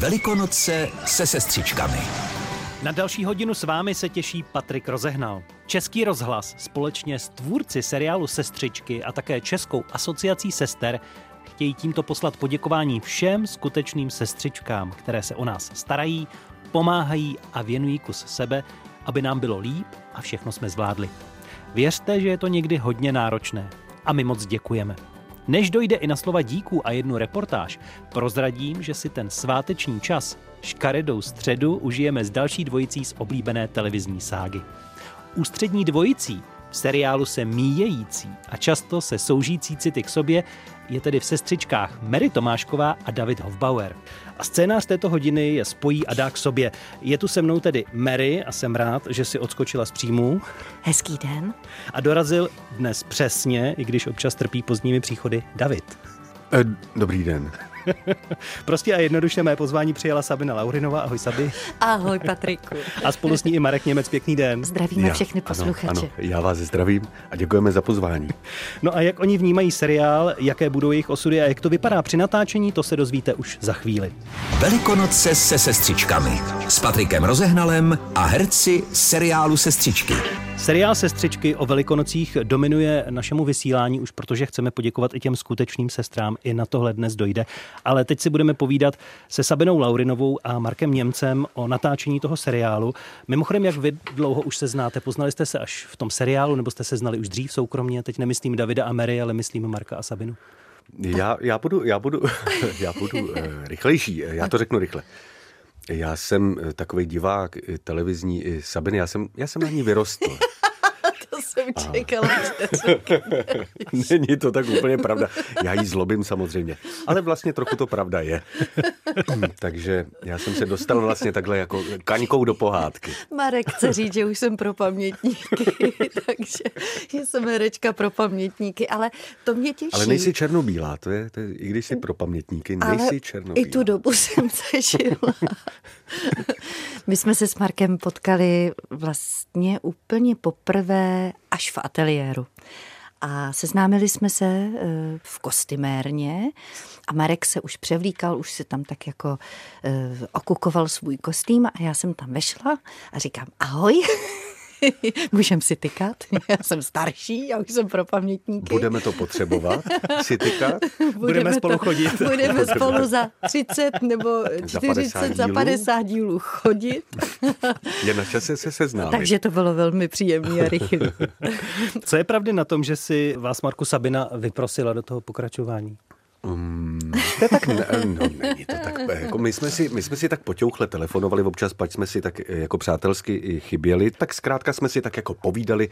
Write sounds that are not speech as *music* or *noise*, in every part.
Velikonoce se sestřičkami. Na další hodinu s vámi se těší Patrik Rozehnal. Český rozhlas společně s tvůrci seriálu Sestřičky a také Českou asociací sester chtějí tímto poslat poděkování všem skutečným sestřičkám, které se o nás starají, pomáhají a věnují kus sebe, aby nám bylo líp a všechno jsme zvládli. Věřte, že je to někdy hodně náročné a my moc děkujeme. Než dojde i na slova díků a jednu reportáž, prozradím, že si ten sváteční čas škaredou středu užijeme s další dvojicí z oblíbené televizní ságy. Ústřední dvojicí v seriálu se míjející a často se soužící city k sobě je tedy v sestřičkách Mary Tomášková a David Hofbauer. A scénář této hodiny je spojí a dá k sobě. Je tu se mnou tedy Mary a jsem rád, že si odskočila z příjmu. Hezký den. A dorazil dnes přesně, i když občas trpí pozdními příchody, David. Eh, dobrý den. *laughs* prostě a jednoduše mé pozvání přijala Sabina Laurinova. Ahoj Sabi. Ahoj Patriku. A spolu s ní i Marek Němec. Pěkný den. Zdravíme já, všechny posluchače. Ano, ano, já vás zdravím a děkujeme za pozvání. *laughs* No a jak oni vnímají seriál, jaké budou jejich osudy a jak to vypadá při natáčení, to se dozvíte už za chvíli. Velikonoce se sestřičkami. S Patrikem Rozehnalem a herci seriálu Sestřičky. Seriál Sestřičky o Velikonocích dominuje našemu vysílání už protože chceme poděkovat i těm skutečným sestrám. I na tohle dnes dojde. Ale teď si budeme povídat se Sabinou Laurinovou a Markem Němcem o natáčení toho seriálu. Mimochodem, jak vy dlouho už se znáte? Poznali jste se až v tom seriálu, nebo jste se znali už dřív soukromně? Teď nemyslím Davida a Mary, ale myslím Marka a Sabinu. Já, já budu, já budu, *laughs* já budu uh, rychlejší. Já to řeknu rychle. Já jsem eh, takový divák televizní i Sabiny, já jsem, já jsem na ní vyrostl jsem čekala, *laughs* Není to tak úplně pravda. Já jí zlobím samozřejmě. Ale vlastně trochu to pravda je. Takže já jsem se dostal vlastně takhle jako kaňkou do pohádky. Marek chce říct, že už jsem pro pamětníky, *laughs* takže že jsem herečka pro pamětníky, ale to mě těší. Ale nejsi černobílá, to je, to je i když jsi pro pamětníky, nejsi ale černobílá. i tu dobu jsem *laughs* zažila. My jsme se s Markem potkali vlastně úplně poprvé až v ateliéru. A seznámili jsme se eh, v kostymérně a Marek se už převlíkal, už se tam tak jako eh, okukoval svůj kostým a já jsem tam vešla a říkám ahoj. *laughs* Můžeme si tykat, *laughs* já jsem starší, já už jsem pro pamětníky. Budeme to potřebovat, si tykat? *laughs* Budeme, budeme spolu to, chodit. Budeme spolu za 30 nebo 40, za 50 dílů chodit. Je na čase se seznámit. Takže to bylo velmi příjemné a rychlé. Co je pravdy na tom, že si vás Marku Sabina vyprosila do toho pokračování? Um, to je tak, ne, no, není to tak, jako my, jsme si, my jsme si tak potěuchle telefonovali, občas pač jsme si tak jako přátelsky chyběli, tak zkrátka jsme si tak jako povídali,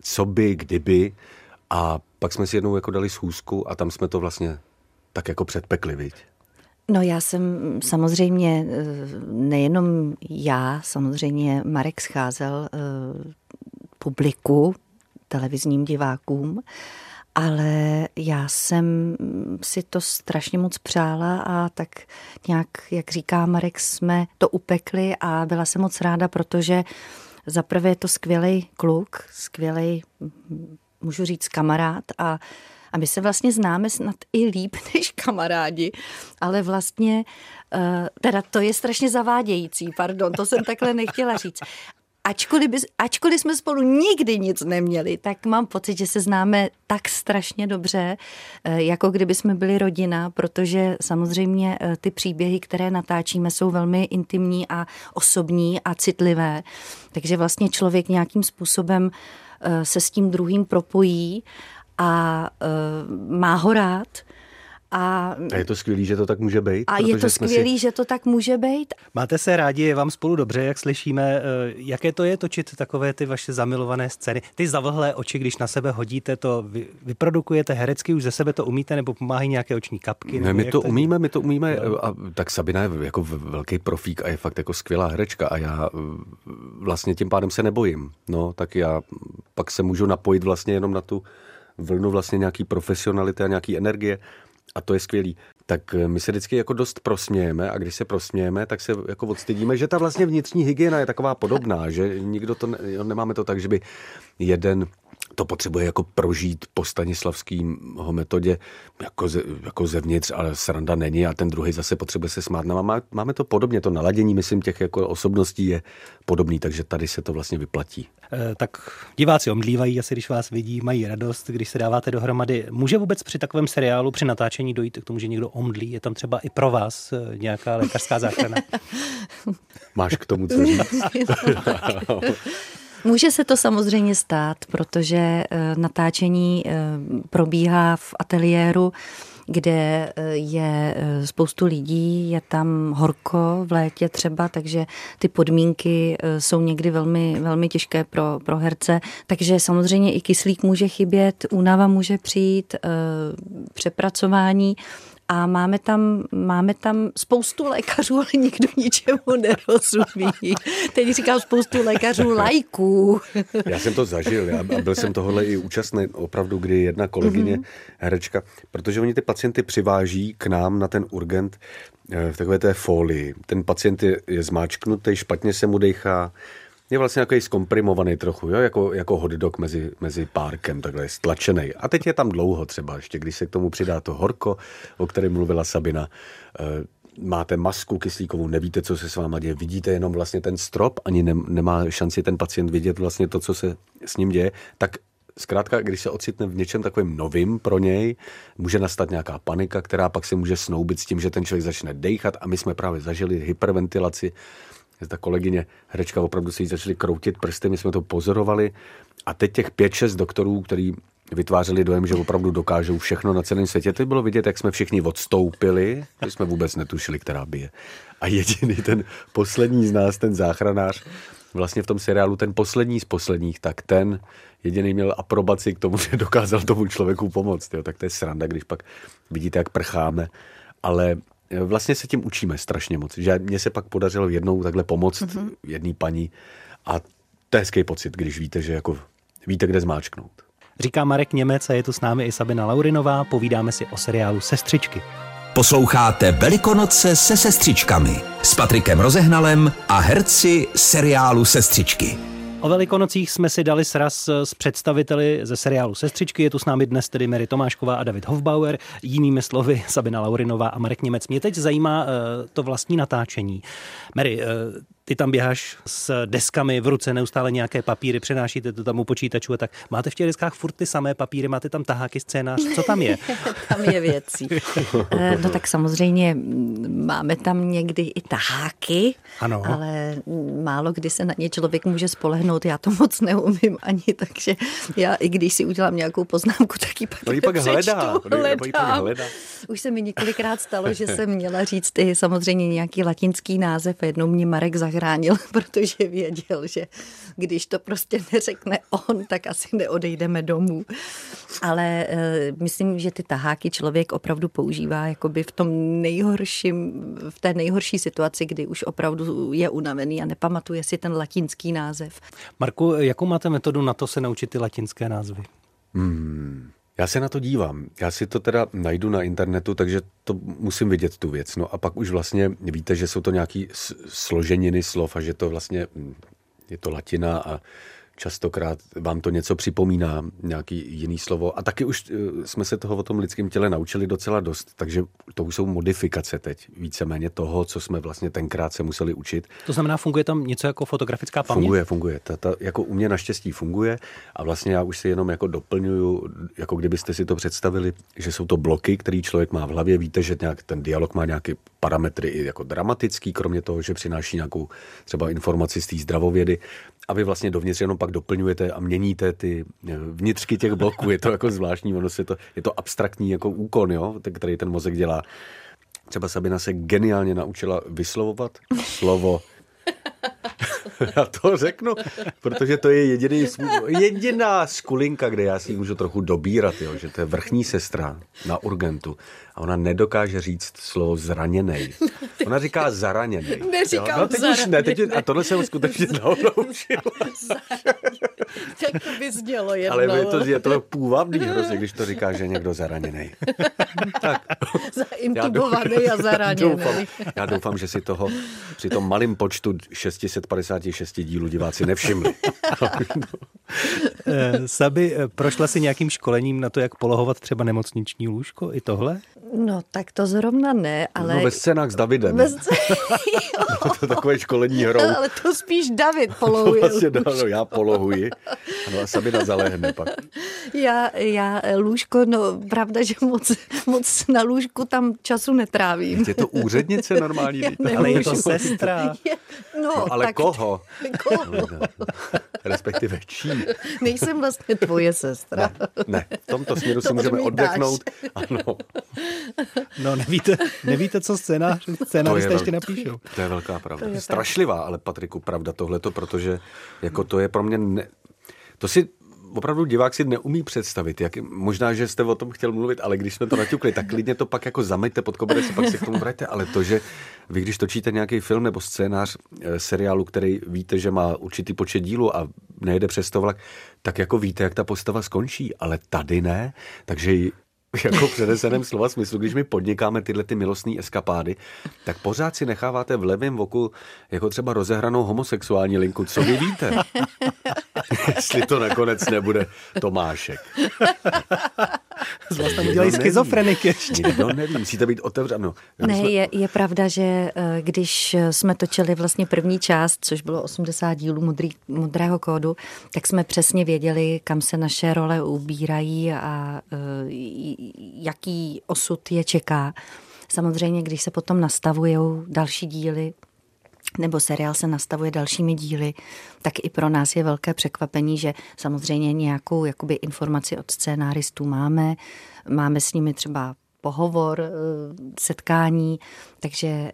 co by, kdyby a pak jsme si jednou jako dali schůzku a tam jsme to vlastně tak jako předpekli, viď? No já jsem samozřejmě, eh, nejenom já, samozřejmě Marek scházel eh, publiku, televizním divákům, ale já jsem si to strašně moc přála a tak nějak, jak říká Marek, jsme to upekli a byla jsem moc ráda, protože zaprvé je to skvělý kluk, skvělý, můžu říct, kamarád a a my se vlastně známe snad i líp *laughs* než kamarádi, ale vlastně, eh, teda to je strašně zavádějící, pardon, to jsem takhle nechtěla říct ačkoliv, by, ačkoliv jsme spolu nikdy nic neměli, tak mám pocit, že se známe tak strašně dobře, eh, jako kdyby jsme byli rodina, protože samozřejmě eh, ty příběhy, které natáčíme, jsou velmi intimní a osobní a citlivé. Takže vlastně člověk nějakým způsobem eh, se s tím druhým propojí a má ho rád a, a je to skvělé, že to tak může být? A je to skvělé, si... že to tak může být. Máte se rádi, je vám spolu dobře, jak slyšíme. Eh, jaké to je točit takové ty vaše zamilované scény? Ty zavlhlé oči, když na sebe hodíte, to vy, vyprodukujete herecky, už ze sebe to umíte, nebo pomáhají nějaké oční kapky? Ne, my to, to umíme, my to umíme. A tak Sabina je jako velký profík a je fakt jako skvělá herečka a já eh, vlastně tím pádem se nebojím. No, tak já pak se můžu napojit vlastně jenom na tu vlnu vlastně nějaký profesionality a nějaký energie a to je skvělý. Tak eh, my se vždycky jako dost prosmějeme a když se prosmějeme, tak se jako odstydíme, že ta vlastně vnitřní hygiena je taková podobná, že nikdo to, ne, nemáme to tak, že by jeden to potřebuje jako prožít po Stanislavským metodě jako, ze, jako zevnitř, ale sranda není a ten druhý zase potřebuje se smát. No, má, máme to podobně, to naladění, myslím, těch jako osobností je podobný, takže tady se to vlastně vyplatí. E, tak diváci omdlívají asi, když vás vidí, mají radost, když se dáváte dohromady. Může vůbec při takovém seriálu, při natáčení dojít k tomu, že někdo omdlí? Je tam třeba i pro vás eh, nějaká lékařská záchrana? *laughs* Máš k tomu co říct? *laughs* *laughs* Může se to samozřejmě stát, protože eh, natáčení eh, probíhá v ateliéru, kde eh, je spoustu lidí, je tam horko v létě třeba, takže ty podmínky jsou někdy velmi, velmi těžké pro, pro herce. Takže samozřejmě i kyslík může chybět, únava může přijít, přepracování a máme tam, máme tam spoustu lékařů, *laughs* ale nikdo ničemu nerozumí. Teď říkám spoustu lékařů *laughs* lajků. Já jsem to zažil, já byl jsem tohle i účastný opravdu, kdy jedna kolegyně, mm-hmm. herečka, protože oni ty pacienty přiváží k nám na ten urgent eh, v takové té folii. Ten pacient je, je zmáčknutý, špatně se mu dechá, je vlastně takový zkomprimovaný trochu, jo? Jako, jako hotdog mezi, mezi párkem, takhle stlačený. A teď je tam dlouho třeba, ještě když se k tomu přidá to horko, o kterém mluvila Sabina. E, máte masku kyslíkovou, nevíte, co se s váma děje, vidíte jenom vlastně ten strop, ani ne, nemá šanci ten pacient vidět vlastně to, co se s ním děje, tak Zkrátka, když se ocitne v něčem takovým novým pro něj, může nastat nějaká panika, která pak se může snoubit s tím, že ten člověk začne dechat a my jsme právě zažili hyperventilaci ta kolegyně herečka opravdu si jí začali kroutit prsty, my jsme to pozorovali a teď těch pět, šest doktorů, který vytvářeli dojem, že opravdu dokážou všechno na celém světě. Teď bylo vidět, jak jsme všichni odstoupili, že jsme vůbec netušili, která bije. A jediný ten poslední z nás, ten záchranář, vlastně v tom seriálu ten poslední z posledních, tak ten jediný měl aprobaci k tomu, *laughs* že dokázal tomu člověku pomoct. Jo. Tak to je sranda, když pak vidíte, jak prcháme. Ale vlastně se tím učíme strašně moc. Že mně se pak podařilo jednou takhle pomoct mm-hmm. jedný paní a to je hezký pocit, když víte, že jako víte, kde zmáčknout. Říká Marek Němec a je tu s námi i Sabina Laurinová. Povídáme si o seriálu Sestřičky. Posloucháte Velikonoce se sestřičkami s Patrikem Rozehnalem a herci seriálu Sestřičky. O Velikonocích jsme si dali sraz s představiteli ze seriálu Sestřičky. Je tu s námi dnes tedy Mary Tomášková a David Hofbauer, jinými slovy Sabina Laurinová a Marek Němec. Mě teď zajímá uh, to vlastní natáčení. Mary, uh, ty tam běháš s deskami v ruce, neustále nějaké papíry, přenášíte to tam u počítačů a tak. Máte v těch deskách furt ty samé papíry, máte tam taháky, scénář, co tam je? *laughs* tam je věcí. *laughs* Eh, no tak samozřejmě máme tam někdy i taháky, ano. ale málo kdy se na ně člověk může spolehnout, já to moc neumím ani, takže já i když si udělám nějakou poznámku, tak ji pak, no, pak hledá. *laughs* Pak hledá. Už se mi několikrát stalo, že jsem měla říct i samozřejmě nějaký latinský název a jednou mě Marek zahrál zachránil, *laughs* protože věděl, že když to prostě neřekne on, tak asi neodejdeme domů. Ale uh, myslím, že ty taháky člověk opravdu používá jakoby v tom nejhorším, v té nejhorší situaci, kdy už opravdu je unavený a nepamatuje si ten latinský název. Marku, jakou máte metodu na to se naučit ty latinské názvy? Hmm. Já se na to dívám. Já si to teda najdu na internetu, takže to musím vidět tu věc. No a pak už vlastně víte, že jsou to nějaký složeniny slov a že to vlastně hm, je to latina a častokrát vám to něco připomíná, nějaký jiný slovo. A taky už eh, jsme se toho o tom lidském těle naučili docela dost, takže to už jsou modifikace teď, víceméně toho, co jsme vlastně tenkrát se museli učit. To znamená, funguje tam něco jako fotografická paměť? Funguje, funguje. Ta, ta, jako u mě naštěstí funguje a vlastně já už si jenom jako doplňuju, jako kdybyste si to představili, že jsou to bloky, který člověk má v hlavě. Víte, že nějak ten dialog má nějaké parametry i jako dramatický, kromě toho, že přináší nějakou třeba informaci z té zdravovědy a vy vlastně dovnitř jenom pak doplňujete a měníte ty eh, vnitřky těch bloků. Je to jako zvláštní, ono se to, je to abstraktní jako úkon, jo, který ten mozek dělá. Třeba Sabina se geniálně naučila vyslovovat slovo *laughs* já to řeknu, protože to je jediný, jediná skulinka, kde já si můžu trochu dobírat, jo, že to je vrchní sestra na urgentu a ona nedokáže říct slovo zraněnej. Ona říká zaraněnej. Neříkám No teď zaraněnej. už ne, teď, a tohle jsem skutečně naučila. *laughs* *laughs* *laughs* tak to by znělo jednou. Ale je to, je to půvabný hrozně, když to říká, že někdo zaraněný. *laughs* tak. Zaintubovaný a *laughs* zraněný. Doufám, já doufám, že si toho při tom malém počtu 656 dílů diváci nevšimli. Eh, Sabi, eh, prošla si nějakým školením na to, jak polohovat třeba nemocniční lůžko? I tohle? No, tak to zrovna ne, ale... No ve scénách s Davidem. Bez... to je takové školení hrou. ale to spíš David polohuje. Vlastně, no, no, já polohuji. Ano, a Sabina zalehne pak. Já, já lůžko, no pravda, že moc, moc na lůžku tam času netrávím. Je to úřednice normální? Já? Ale je to sestra. Je, no, No, ale tak, koho? koho? Respektive čí? Nejsem vlastně tvoje sestra. Ne, ne, v tomto směru si To můžeme odmítáš. oddechnout. Ano, No nevíte, nevíte co scénář, to je, scénáristé ještě napíšou. to je velká pravda. To je Strašlivá, ale Patriku, pravda tohleto, protože jako to je pro mě... Ne... To si opravdu divák si neumí představit. Jak, možná, že jste o tom chtěl mluvit, ale když jsme to naťukli, tak klidně to pak jako zameďte pod koberec a pak se k tomu vraťte. Ale to, že vy, když točíte nějaký film nebo scénář eh, seriálu, který víte, že má určitý počet dílů a nejde přes to vlak, tak jako víte, jak ta postava skončí, ale tady ne. Takže *laughs* jako v přeneseném slova smyslu, když my podnikáme tyhle ty milostné eskapády, tak pořád si necháváte v levém oku jako třeba rozehranou homosexuální linku. Co vy víte? *laughs* *laughs* Jestli to nakonec nebude Tomášek. *laughs* Z vás tam udělají schizofrenik ještě. Nikdo neví, musíte být otevřeno. Ne, je, je pravda, že eh, když jsme točili vlastně první část, což bylo 80 dílů modrý, modrého kódu, tak jsme přesně věděli, kam se naše role ubírají a eh, jaký osud je čeká. Samozřejmě, když se potom nastavují další díly, nebo seriál se nastavuje dalšími díly, tak i pro nás je velké překvapení, že samozřejmě nějakou jakoby informaci od scénáristů máme, máme s nimi třeba pohovor, eh, setkání, takže eh,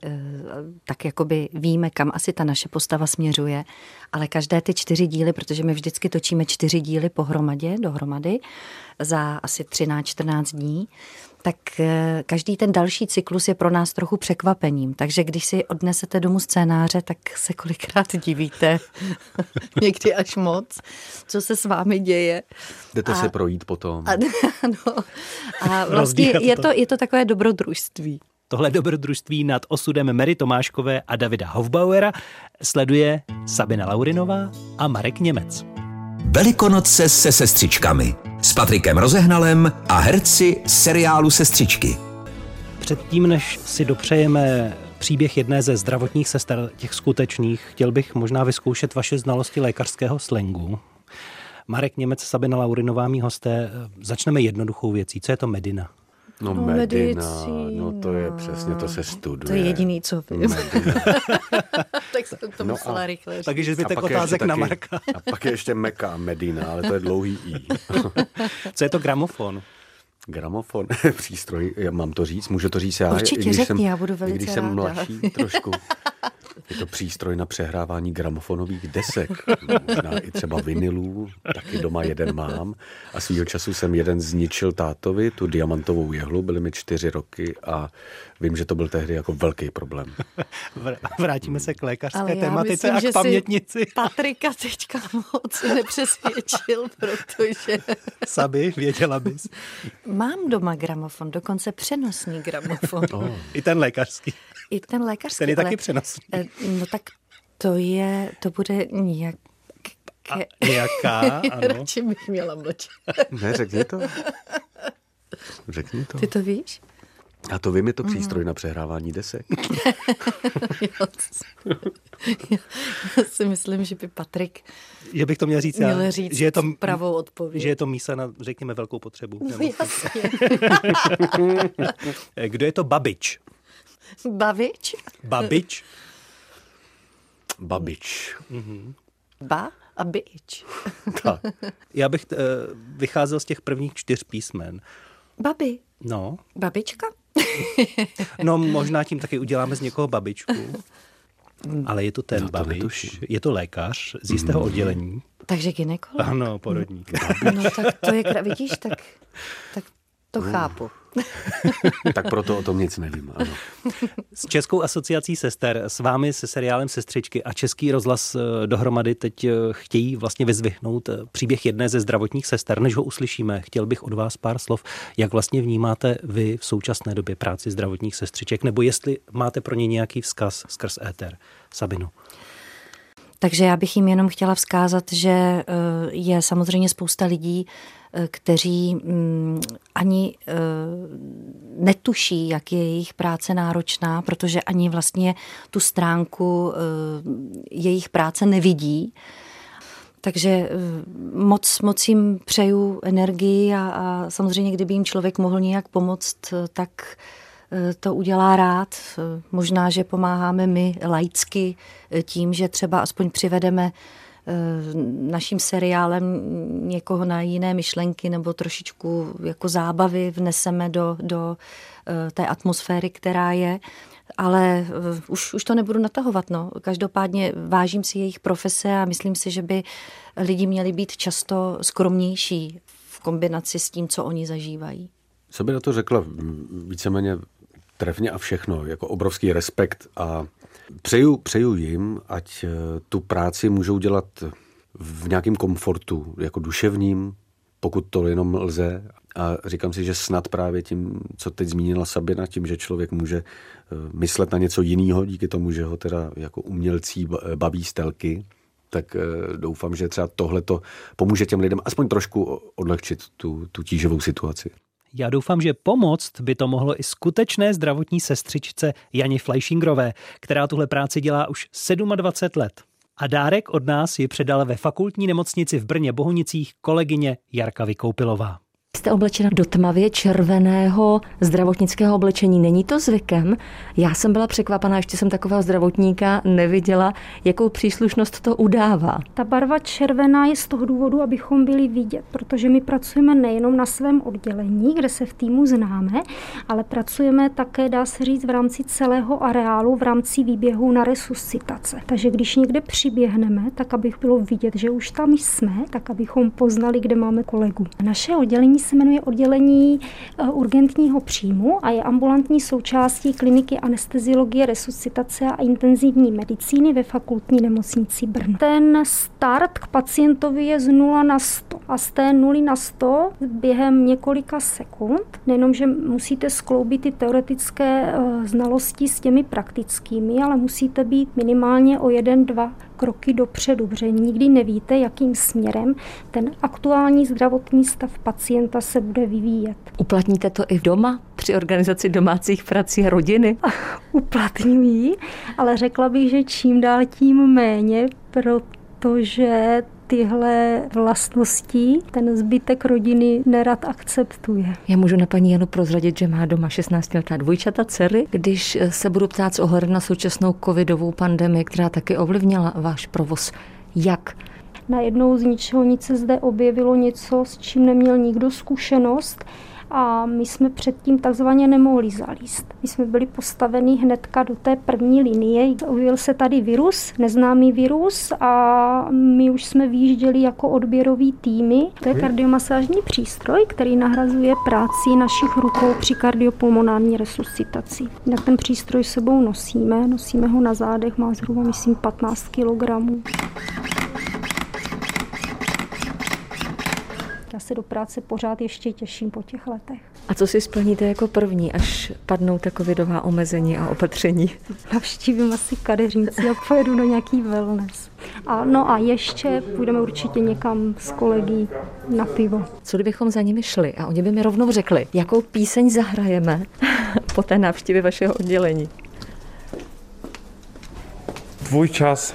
tak jakoby víme, kam asi ta naše postava směřuje, ale každé ty čtyři díly, protože my vždycky točíme čtyři díly pohromadě, dohromady, za asi 13-14 dní, tak eh, každý ten další cyklus je pro nás trochu překvapením. Takže když si odnesete domů scénáře, tak se kolikrát *laughs* divíte, *laughs* někdy až moc, co se s vámi děje. Jdete A- se projít potom. A, *laughs* ano. a vlastně je to. to, je to takové dobrodružství. Tohle dobrodružství nad osudem Mary Tomáškové a Davida Hofbauera sleduje Sabina Laurinová a Marek Němec. Velikonoce se sestřičkami. S Patrikem Rozehnalem a herci seriálu Sestřičky. Předtím, než si dopřejeme příběh jedné ze zdravotních sester, těch skutečných, chtěl bych možná vyzkoušet vaše znalosti lékařského slangu. Marek Němec, Sabina Laurinová, mý hosté. Začneme jednoduchou věcí. Co je to Medina? No, No, Medina, medicína. no to je přesně, to se studuje. To je jediný, co vím. *laughs* Tak jsem to No musela a- rychle říct. Takže zbytek otázek na taky- Marka. A pak je ještě Meka Medina, ale to je dlouhý I. *laughs* Co je to gramofon? Gramofon, přístroj, já mám to říct, můžu to říct já. Určitě i když řekni, jsem, já budu velice když jsem ráda. mladší trošku. *laughs* Je to přístroj na přehrávání gramofonových desek, možná i třeba vinilů, taky doma jeden mám. A svýho času jsem jeden zničil tátovi, tu diamantovou jehlu, byly mi čtyři roky a vím, že to byl tehdy jako velký problém. Vr- Vrátíme se k lékařské Ale tematice myslím, a k pamětnici. si Patrika teďka moc nepřesvědčil, protože Saby, věděla bys. mám doma gramofon, dokonce přenosný gramofon. Oh. I ten lékařský. I ten lékařský. Ten je taky přenosný. Eh, No tak to je, to bude nějak... A jaká, *laughs* ano. Radši bych měla mlčet. Ne, řekni to. Řekni to. Ty to víš? A to vím, je to přístroj na přehrávání desek. *laughs* Já já si myslím, že by Patrik Že bych to měl říct já, měl říct že je to, pravou odpověď. že je to mísa na, řekněme, velkou potřebu. No, jasně. *laughs* Eh, Kdo je to babič? Bavič? Babič? Babič. Ba a bič. *laughs* Tak. Já bych eh, vycházel z těch prvních čtyř písmen. Babi. No, Babička? *laughs* no možná tím taky uděláme z někoho babičku. *laughs* Ale je to ten No, to babič, netuším. je to lékař z jistého oddělení. Takže ginekolog? Ano, porodník. No tak to je, vidíš, tak, tak to chápu. *laughs* Tak proto o tom nic nevím. Ano. S Českou asociací sester, s vámi se seriálem Sestřičky a Český rozhlas eh, dohromady teď eh, chtějí vlastně vyzvihnout eh, příběh jedné ze zdravotních sester. Než ho uslyšíme, chtěl bych od vás pár slov, jak vlastně vnímáte vy v současné době práci zdravotních sestřiček, nebo jestli máte pro ně nějaký vzkaz skrz éter. Sabinu. Takže já bych jim jenom chtěla vzkázat, že eh, je samozřejmě spousta lidí, eh, kteří mm, ani eh, netuší, jak je jejich práce náročná, protože ani vlastně tu stránku jejich práce nevidí. Takže moc, moc jim přeju energii a, a samozřejmě, kdyby jim člověk mohl nějak pomoct, tak to udělá rád. Eh, možná, že pomáháme my laicky eh, tím, že třeba aspoň přivedeme naším seriálem někoho na jiné myšlenky nebo trošičku jako zábavy vneseme do, do té atmosféry, která je. Ale už, už to nebudu natahovat. No. Každopádně vážím si jejich profese a myslím si, že by lidi měli být často skromnější v kombinaci s tím, co oni zažívají. Co by na to řekla víceméně trefně a všechno, jako obrovský respekt a přeju, přeju jim, ať eh, tu práci můžou dělat v nějakém komfortu, jako duševním, pokud to jenom lze. A říkám si, že snad právě tím, co teď zmínila Sabina, tím, že člověk může eh, myslet na něco jiného, díky tomu, že ho teda jako umělcí baví stelky, tak eh, doufám, že třeba tohle to pomůže těm lidem aspoň trošku odlehčit tu, tu tíživou situaci. Já doufám, že pomoct by to mohlo i skutečné zdravotní sestřičce Janě Fleishingrové, která tuhle práci dělá už 27 let. A dárek od nás ji předala ve fakultní nemocnici v Brně Bohunicích kolegyně Jarka Vykoupilová. Jste oblečena do tmavě červeného zdravotnického oblečení. Není to zvykem? Já jsem byla překvapená, ještě jsem takového zdravotníka neviděla, jakou příslušnost to udává. Ta barva červená je z toho důvodu, abychom byli vidět, protože my pracujeme nejenom na svém oddělení, kde se v týmu známe, ale pracujeme také, dá se říct, v rámci celého areálu, v rámci výběhu na resuscitace. Takže když někde přiběhneme, tak abych bylo vidět, že už tam jsme, tak abychom poznali, kde máme kolegu. Naše oddělení se jmenuje oddělení eh, urgentního příjmu a je ambulantní součástí kliniky anesteziologie, resuscitace a intenzivní medicíny ve fakultní nemocnici Brno. Ten start k pacientovi je z 0 na 100 a z té 0 na 100 během několika sekund, nejenom, že musíte skloubit ty teoretické eh, znalosti s těmi praktickými, ale musíte být minimálně o jeden, dva kroky dopředu, protože nikdy nevíte, jakým směrem ten aktuální zdravotní stav pacienta se bude vyvíjet. Uplatníte to i v doma při organizaci domácích prací a rodiny? *laughs* Uplatňují, ale řekla bych, že čím dál tím méně, protože tyhle vlastnosti ten zbytek rodiny nerad akceptuje. Já můžu na paní Janu prozradit, že má doma 16 letá dvojčata dcery. Když se budu ptát s ohledem na současnou covidovou pandemii, která taky ovlivnila váš provoz, jak najednou z ničeho nic se zde objevilo něco, s čím neměl nikdo zkušenost a my jsme předtím takzvaně nemohli zalíst. My jsme byli postaveni hnedka do té první linie. Ujel se tady virus, neznámý virus a my už jsme výjížděli jako odběrový týmy. To je kardiomasážní přístroj, který nahrazuje práci našich rukou při kardiopulmonární resuscitaci. Jinak ten přístroj sebou nosíme, nosíme ho na zádech, má zhruba myslím 15 kg. Já se do práce pořád ještě těším po těch letech. A co si splníte jako první, až padnou ta covidová omezení a opatření? Navštívím asi kadeřínci a pojedu do nějaký wellness. A, no a ještě půjdeme určitě někam s kolegy na pivo. Co kdybychom za nimi šli a oni by mi rovnou řekli, jakou píseň zahrajeme *laughs* po té návštěvě vašeho oddělení? Tvůj čas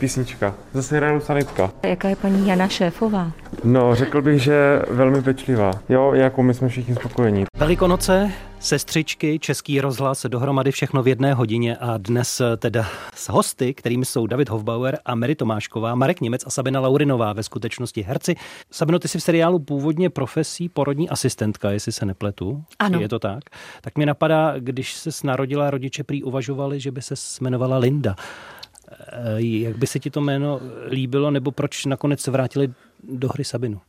písnička ze seriálu Sanitka. Jaká je paní Jana Šéfová? No, řekl bych, že velmi pečlivá. Jo, jako my jsme všichni spokojení. Velikonoce, sestřičky, Český rozhlas, dohromady všechno v jedné hodině a dnes teda s hosty, kterými jsou David Hofbauer a Mary Tomášková, Marek Němec a Sabina Laurinová, ve skutečnosti herci. Sabino, ty jsi v seriálu původně profesí porodní asistentka, jestli se nepletu. Ano. Je to tak. Tak mi napadá, když se narodila, rodiče prý uvažovali, že by se jmenovala Linda. Eh, jak by se ti to jméno líbilo, nebo proč nakonec se vrátili do hry Sabinu?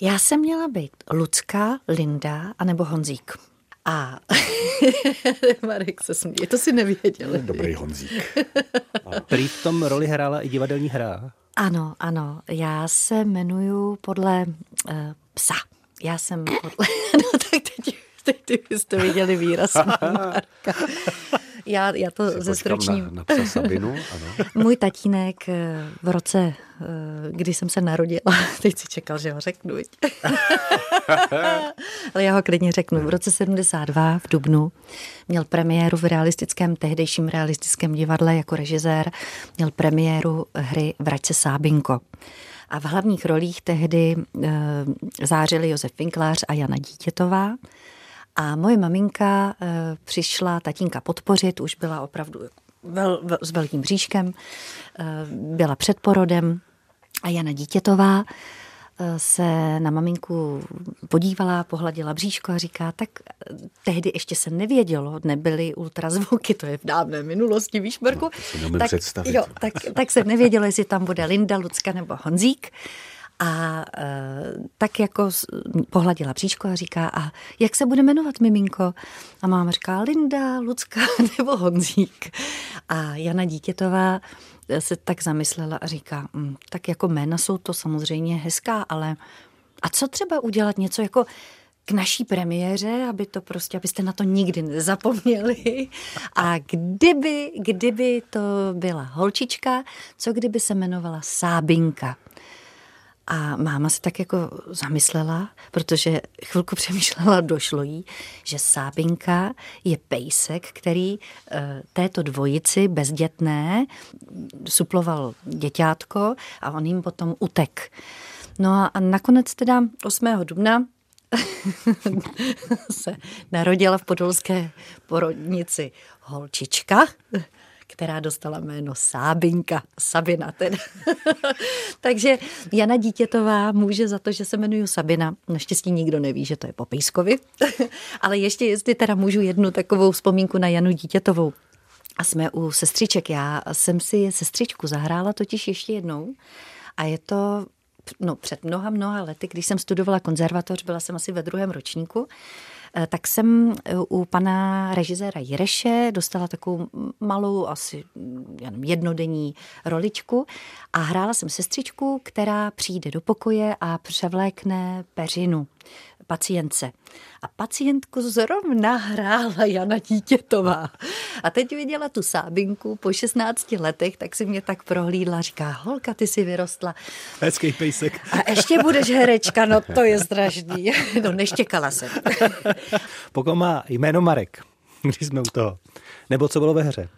Já jsem měla být Lucka, Linda anebo Honzík. A *laughs* Marek se směje, to si nevěděl. Dobrý Honzík. Prý v tom roli hrála i divadelní hra. Ano, ano. Já se jmenuju podle uh, psa. Já jsem podle... *laughs* no tak teď, teď byste viděli výraz *laughs* Marka. Já, já to ze stručním. Na, na Sabinu, ano. *laughs* Můj tatínek eh, v roce, eh, kdy jsem se narodila, *laughs* teď si čekal, že ho řeknu, *laughs* ale já ho klidně řeknu. V roce 72 v Dubnu měl premiéru v realistickém, tehdejším realistickém divadle jako režisér, měl premiéru hry Vrať se Sábinko. A v hlavních rolích tehdy e, zářili Josef Finklář a Jana Dítětová. A moje maminka e, přišla tatínka podpořit, už byla opravdu vel, vel, s velkým bříškem, e, byla před porodem a Jana Dítětová e, se na maminku podívala, pohladila bříško a říká, tak tehdy ještě se nevědělo, nebyly ultrazvuky, to je v dávné minulosti, víš, Marku? No, tak, představit. Jo, tak, tak se nevědělo, jestli tam bude Linda, Lucka nebo Honzík. A e, tak jako pohladila bříško a říká, a jak se bude jmenovat miminko? A máma říká Linda, Lucka *laughs* nebo Honzík. A Jana Dítětová se tak zamyslela a říká, "Mm, tak jako jména jsou to samozřejmě hezká, ale a co třeba udělat něco jako k naší premiéře, aby to prostě, abyste na to nikdy nezapomněli. *laughs* A kdyby, kdyby to byla holčička, co kdyby se jmenovala Sábinka? A máma se tak jako zamyslela, protože chvilku *laughs* přemýšlela, došlo jí, že Sábinka je pejsek, který eh, této dvojici bezdětné suploval děťátko a on jim potom utek. No a nakonec teda 8. dubna *laughs* se narodila v podolské porodnici holčička, která dostala jméno Sábinka, Sabina teda. *laughs* Takže Jana Dítětová může za to, že se jmenuju Sabina. Naštěstí nikdo neví, že to je po Pejskovi. *laughs* Ale ještě jestli teda můžu jednu takovou vzpomínku na Janu Dítětovou. A jsme u sestřiček. Já jsem si sestřičku zahrála totiž ještě jednou. A je to no, před mnoha, mnoha lety, když jsem studovala konzervatoř, byla jsem asi ve druhém ročníku, tak jsem eh, u pana režiséra Jireše dostala takovou malou, asi jednodenní roličku a hrála jsem sestřičku, která přijde do pokoje a převlékne peřinu pacientce. A pacientku zrovna hrála Jana Dítětová. A teď viděla tu sábinku po 16 letech, tak si mě tak prohlídla, říká, holka, ty si vyrostla. Hezký pejsek. A ještě budeš herečka, no to je strašný. No neštěkala jsem. Pokud má jméno Marek, když jsme u toho. Nebo co bylo ve hře?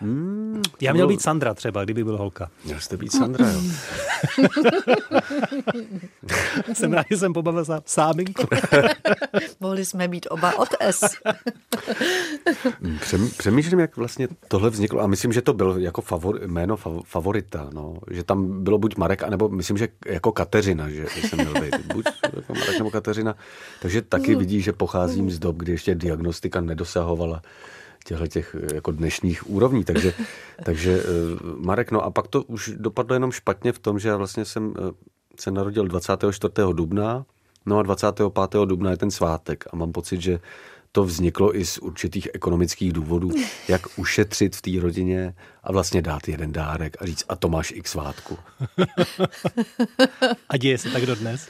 Hmm, Já měl být Sandra třeba, kdyby byl holka. Měl jste být Sandra, jo. *laughs* Jsem rád, že jsem pobavil sám, sábinku. *laughs* Mohli jsme být oba od S. Přem, přemýšlím, jak vlastně tohle vzniklo a myslím, že to byl jako favor, jméno fav, favorita, no. že tam bylo buď Marek, anebo myslím, že jako Kateřina, že jsem měl být. Buď jako Marek nebo Kateřina. Takže taky vidí, že pocházím z dob, kdy ještě diagnostika nedosahovala těchto těch jako dnešních úrovní. Takže, *laughs* takže eh, Marek, no a pak to už dopadlo jenom špatně v tom, že já vlastně jsem eh, se narodil 24. dubna, no a 25. dubna je ten svátek a mám pocit, že to vzniklo i z určitých ekonomických důvodů, *laughs* jak ušetřit v té rodině a vlastně dát jeden dárek a říct, a to máš i k svátku. *laughs* A děje se tak dodnes.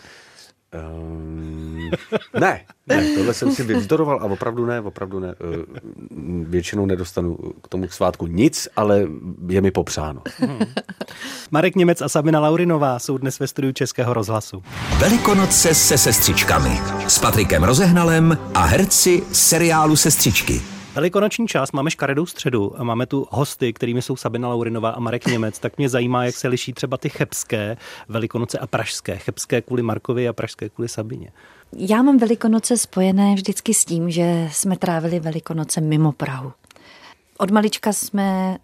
Um, ne, ne, tohle jsem si vyvzdoroval a opravdu ne, opravdu ne. Eh, Většinou nedostanu k tomu k svátku nic, ale je mi popřáno. Marek Němec a Sabina Laurinová jsou dnes ve studiu Českého rozhlasu. Velikonoce se sestřičkami. S Patrikem Rozehnalem a herci seriálu Sestřičky. Velikonoční čas máme škaredou středu a máme tu hosty, kterými jsou Sabina Laurinová a Marek Němec, tak mě zajímá, jak se liší třeba ty chebské velikonoce a pražské. Chebské kvůli Markovi a pražské kvůli Sabině. Já mám Velikonoce spojené vždycky s tím, že jsme trávili Velikonoce mimo Prahu. Od malička jsme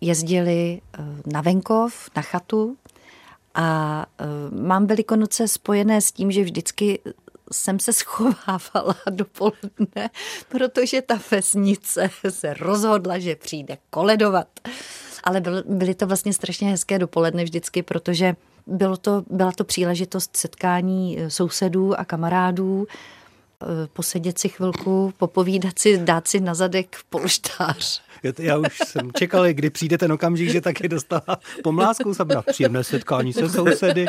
jezdili eh, na venkov, na chatu a eh, mám Velikonoce spojené s tím, že vždycky jsem se schovávala *laughs* dopoledne, protože ta vesnice se rozhodla, že přijde koledovat. Ale byl, byly to vlastně strašně hezké dopoledne vždycky, protože bylo to, byla to příležitost setkání eh, sousedů a kamarádů. Eh, posedět si chvilku, popovídat si, dát si na zadek polštář. Já už jsem čekal, kdy přijde ten okamžik, že taky dostala pomlásku Sabina. Příjemné setkání se sousedy.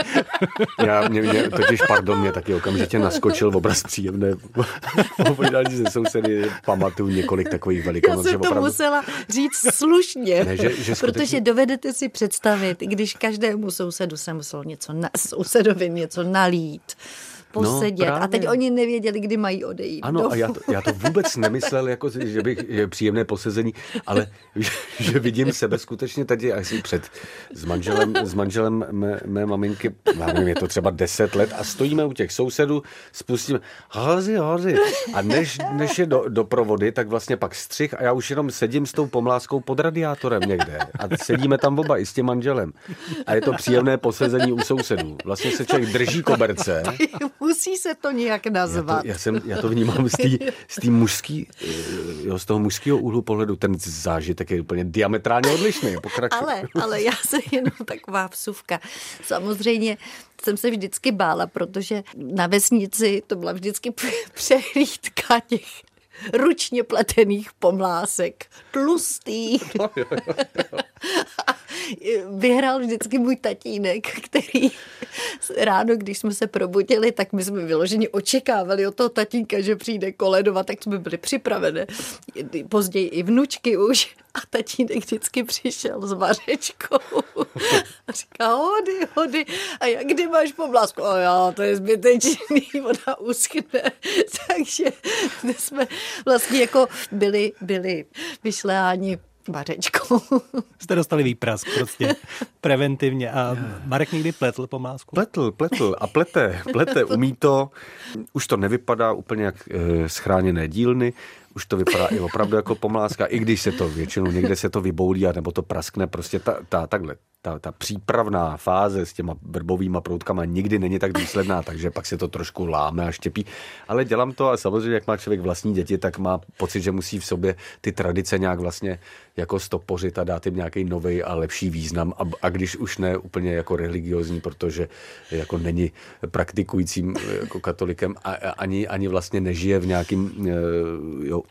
Já, mě, mě, totiž, pardon, mě taky okamžitě naskočil v obraz příjemné povídání se sousedy. Pamatuju několik takových velikonoc. Já jsem to opravdu... musela říct slušně, Ne, že- že skutečně- protože dovedete si představit, když každému sousedu se muselo něco na, sousedovi něco nalít, posedět a teď oni nevěděli, kdy mají odejít. Ano, domů. a já to, já to vůbec nemyslel, jako, že bych že příjemné posezení, ale že, že vidím sebe skutečně tady asi před s manželem, s manželem mé, mé maminky, já nevím, je to třeba 10 let a stojíme u těch sousedů, spustíme hozi, hozi a než, než je do, do provody, tak vlastně pak střih a já už jenom sedím s tou pomláskou pod radiátorem někde a sedíme tam oba i s tím manželem a je to příjemné posezení u sousedů. Vlastně se člověk drží koberce *laughs* Musí se to nějak já nazvat. to, já, jsem, já to vnímám z té z té mužský, eh, jo, z toho mužského úhlu pohledu. Ten zážitek je úplně diametrálně odlišný. Pokračuj. Ale, ale já jsem jenom taková vsuvka. Samozřejmě jsem se vždycky bála, protože na vesnici to byla vždycky *laughs* přehlídka těch ručně pletených pomlásek, tlustých. A Vyhrál vždycky můj tatínek, který ráno, když jsme se probudili, tak my jsme vyloženě očekávali od toho tatínka, že přijde koledovat, tak jsme byli připravené. Později i vnučky už. A tatínek vždycky přišel s vařečkou a říká, hody, hody, a jak kdy máš pomlásku? A já, to je zbytečný, ona uschne. *laughs* Takže jsme vlastně jako byli, byli vyšleháni vařečkou. *laughs* Jste dostali výprask prostě preventivně. A Marek někdy pletl pomlásku? Pletl, pletl a plete, plete, umí to. Už to nevypadá úplně jak e, schráněné dílny, už to vypadá i opravdu jako pomláska, i když se to většinou někde se to vyboulí, a nebo to praskne, prostě ta, ta takhle, ta, ta přípravná fáze s těma vrbovýma proutkama nikdy není tak důsledná, takže pak se to trošku láme a štěpí. Ale dělám to a samozřejmě, jak má člověk vlastní děti, tak má pocit, že musí v sobě ty tradice nějak vlastně jako stopořit a dát jim nějaký nový a lepší význam. A, a když už ne úplně jako religiozní, protože jako není praktikujícím jako katolikem a, a ani, ani vlastně nežije v nějakým eh, jo,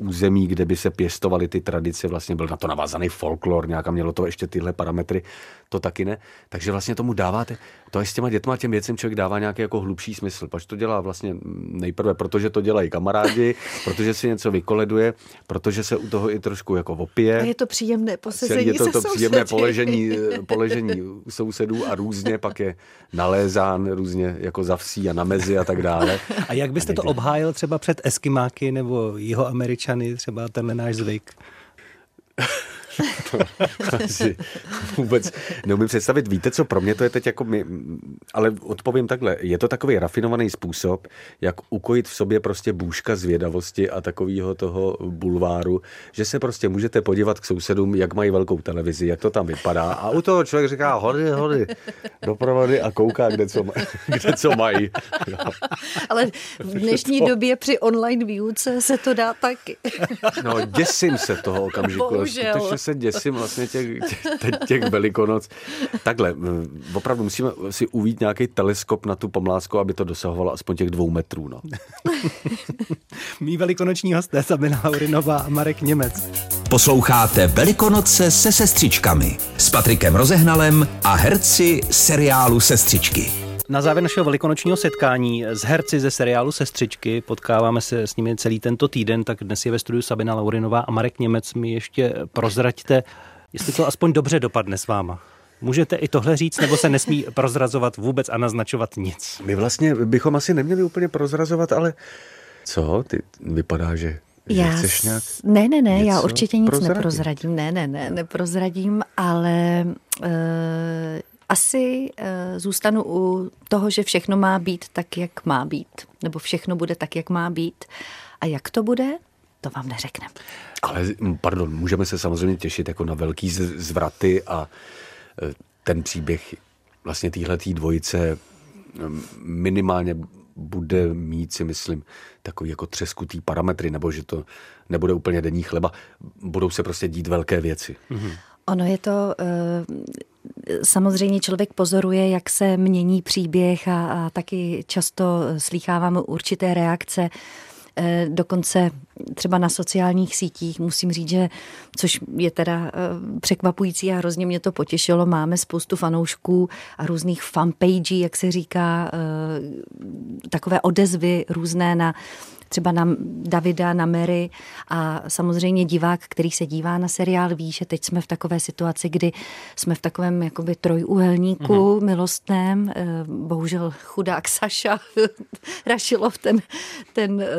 území, kde by se pěstovaly ty tradice, vlastně byl na to navázaný folklor, nějaká mělo to ještě tyhle parametry, to taky ne. Takže vlastně tomu dáváte, to je s těma dětma těm věcem člověk dává nějaký jako hlubší smysl. Pač to dělá vlastně nejprve, protože to dělají kamarádi, *laughs* protože si něco vykoleduje, protože se u toho i trošku jako opije. A je to příjemné posezení je to, se to příjemné poležení, *laughs* poležení u sousedů a různě pak je nalézán různě jako za vsí a na mezi a tak dále. A jak byste to obhájil třeba před Eskimáky nebo jeho Američany, třeba tenhle náš zvyk? *laughs* si vůbec neumím představit. Víte co, pro mě to je teď jako my, ale odpovím takhle. Je to takový rafinovaný způsob, jak ukojit v sobě prostě bůžka zvědavosti a takového toho bulváru, že se prostě můžete podívat k sousedům, jak mají velkou televizi, jak to tam vypadá a u toho člověk říká hody, hody, doprovody a kouká, kde co, ma- kde co mají. Jo. Ale v dnešní době při online výuce se to dá taky. No, děsím se toho okamžiku. Bohužel. Skutečně se děsím vlastně těch, těch, těch, velikonoc. Takhle, opravdu musíme si uvít nějaký teleskop na tu pomlásku, aby to dosahovalo aspoň těch dvou metrů. No. *laughs* Mí velikonoční hosté Sabina Laurinová a Marek Němec. Posloucháte Velikonoce se sestřičkami s Patrikem Rozehnalem a herci seriálu Sestřičky. Na závěr našeho velikonočního setkání s herci ze seriálu Sestřičky, potkáváme se s nimi celý tento týden, tak dnes je ve studiu Sabina Laurinová a Marek Němec. Mi ještě prozraďte, jestli to aspoň dobře dopadne s váma. Můžete i tohle říct, nebo se nesmí prozrazovat vůbec a naznačovat nic? My vlastně bychom asi neměli úplně prozrazovat, ale co? Ty vypadá, že, že Já chceš nějak... Ne, ne, ne, já určitě nic prozradit? neprozradím. Ne, ne, ne, neprozradím, ale uh, asi uh, zůstanu u toho, že všechno má být tak, jak má být. Nebo všechno bude tak, jak má být. A jak to bude, to vám neřekneme. Ale, m, pardon, můžeme se samozřejmě těšit jako na velký z- zvraty a e, ten příběh vlastně téhletý dvojice m, minimálně bude mít, si myslím, takový jako třeskutý parametry, nebo že to nebude úplně denní chleba. Budou se prostě dít velké věci. Ono je to, eh, samozřejmě člověk pozoruje, jak se mění příběh a, a taky často slýchávám určité reakce. Eh, dokonce třeba na sociálních sítích musím říct, že což je teda eh, překvapující a hrozně mě to potěšilo, máme spoustu fanoušků a různých fanpage, jak se říká, eh, takové odezvy různé na třeba na Davida, na Mary a samozřejmě divák, který se dívá na seriál, ví, že teď jsme v takové situaci, kdy jsme v takovém jakoby trojúhelníku mm-hmm. milostném. Eh, bohužel chudák Saša *laughs* Rašilov, ten, ten eh,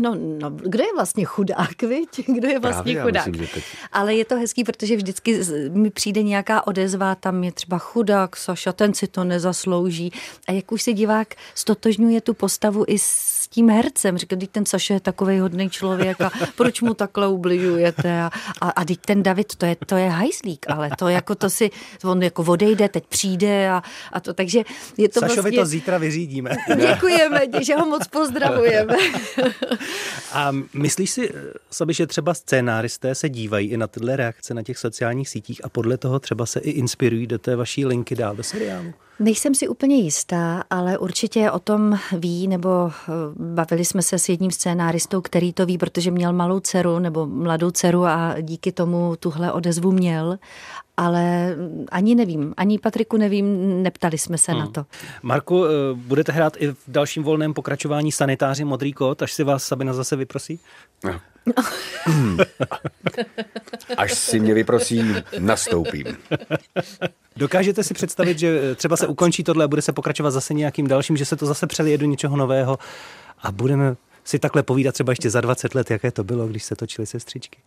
No, no, kdo je vlastně chudák, *laughs* viď? Kdo je vlastně Právě, chudák? Myslím, teď... Ale je to hezký, protože vždycky mi přijde nějaká odezva, tam je třeba chudák, Saša, ten si to nezaslouží. A jak už se divák stotožňuje tu postavu i s tím hercem. Říkal, teď ten Saša je takový hodný člověk a proč mu takhle ubližujete? A, a, a teď ten David, to je, to je hajzlík, ale to jako to si, on jako odejde, teď přijde a, a to, takže je to Sašovi vlastně... to zítra vyřídíme. *laughs* Děkujeme, že ho moc pozdravujeme. *laughs* A myslíš si, Sabi, že třeba scénáristé se dívají i na tyhle reakce na těch sociálních sítích a podle toho třeba se i inspirují do té vaší linky dál do seriálu? Nejsem si úplně jistá, ale určitě o tom ví, nebo eh, bavili jsme se s jedním scénáristou, který to ví, protože měl malou dceru nebo mladou dceru a díky tomu tuhle odezvu měl ale ani nevím, ani Patriku nevím, neptali jsme se hmm. na to. Marku, eh, budete hrát i v dalším volném pokračování sanitáři Modrý kot, až si vás Sabina zase vyprosí? No. *laughs* Až si mě vyprosím, nastoupím. Dokážete si představit, že eh, třeba se ukončí tohle a bude se pokračovat zase nějakým dalším, že se to zase přelije do něčeho nového a budeme si takhle povídat třeba ještě za 20 let, jaké to bylo, když se točily sestřičky?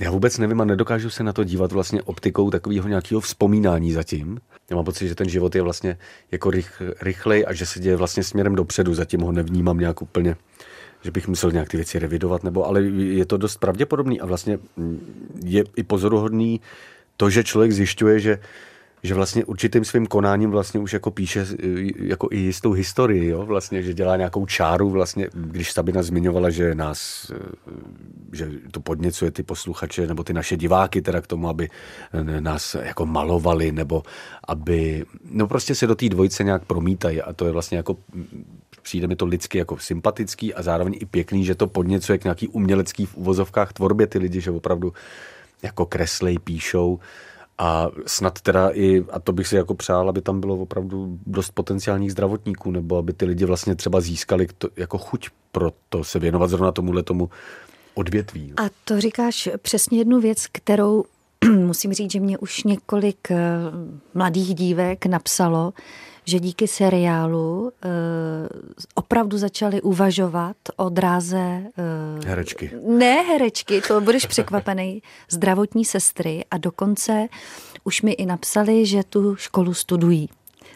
Já vůbec nevím a nedokážu se na to dívat vlastně optikou takového nějakého vzpomínání zatím. Já mám pocit, že ten život je vlastně jako rych, rychlej a že se děje vlastně směrem dopředu. Zatím ho nevnímám nějak úplně, že bych musel nějak ty věci revidovat, nebo, ale je to dost pravděpodobný a vlastně je i pozoruhodný to, že člověk zjišťuje, že že vlastně určitým svým konáním vlastně už jako píše jako i jistou historii, jo? vlastně, že dělá nějakou čáru vlastně, když Sabina zmiňovala, že nás, že to podněcuje ty posluchače nebo ty naše diváky teda k tomu, aby nás jako malovali nebo aby, no prostě se do té dvojice nějak promítají a to je vlastně jako přijde mi to lidsky jako sympatický a zároveň i pěkný, že to podněcuje k nějaký umělecký v uvozovkách tvorbě ty lidi, že opravdu jako kreslej, píšou. A snad teda i, a to bych si jako přál, aby tam bylo opravdu dost potenciálních zdravotníků, nebo aby ty lidi vlastně třeba získali to, jako chuť pro to se věnovat zrovna tomuhle tomu odvětví. A to říkáš přesně jednu věc, kterou *clears throat* musím říct, že mě už několik eh, mladých dívek napsalo, že díky seriálu uh, opravdu začali uvažovat o dráze... Uh, herečky. Ne herečky, to budeš překvapený, *laughs* zdravotní sestry a dokonce už mi i napsali, že tu školu studují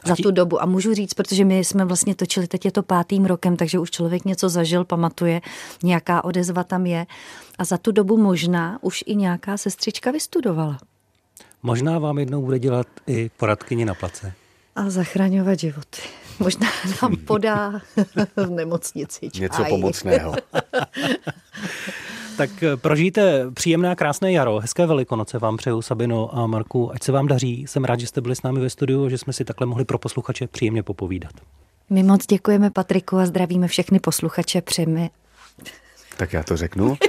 za tu dobu. A můžu říct, protože my jsme vlastně točili, teď je to pátým rokem, takže už člověk něco zažil, pamatuje, nějaká odezva tam je. A za tu dobu možná už i nějaká sestřička vystudovala. Možná vám jednou bude dělat i poradkyni na place a zachraňovat životy. Možná nám podá v nemocnici čaj. Něco pomocného. tak eh, prožijte příjemné a krásné jaro. Hezké velikonoce vám přeju Sabino a Marku. Ať se vám daří. Jsem rád, že jste byli s námi ve studiu, že jsme si takhle mohli pro posluchače příjemně popovídat. My moc děkujeme Patriku a zdravíme všechny posluchače. Přejeme tak já to řeknu. *laughs*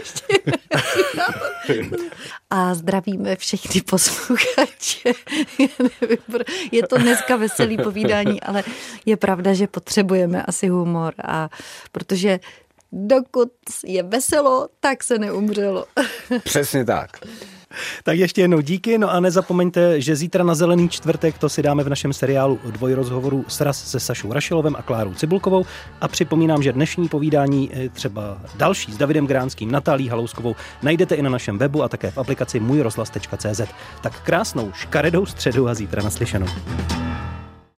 *laughs* *laughs* A zdravíme všechny posluchače. *laughs* je to dneska veselý povídání, ale je pravda, že potřebujeme asi humor. A protože dokud je veselo, tak se neumřelo. *laughs* Přesně tak. *laughs* Tak ještě jednou díky, no a nezapomeňte, že zítra na Zelený čtvrtek to si dáme v našem seriálu dvojrozhovoru Sraz se Sašou Rašilovem a Klárou Cibulkovou a připomínám, že dnešní povídání, třeba další s Davidem Gránským, Natálí Halouskovou, najdete i na našem webu a také v aplikaci můjrozhlas.cz. Tak krásnou škaredou středu a zítra naslyšenou.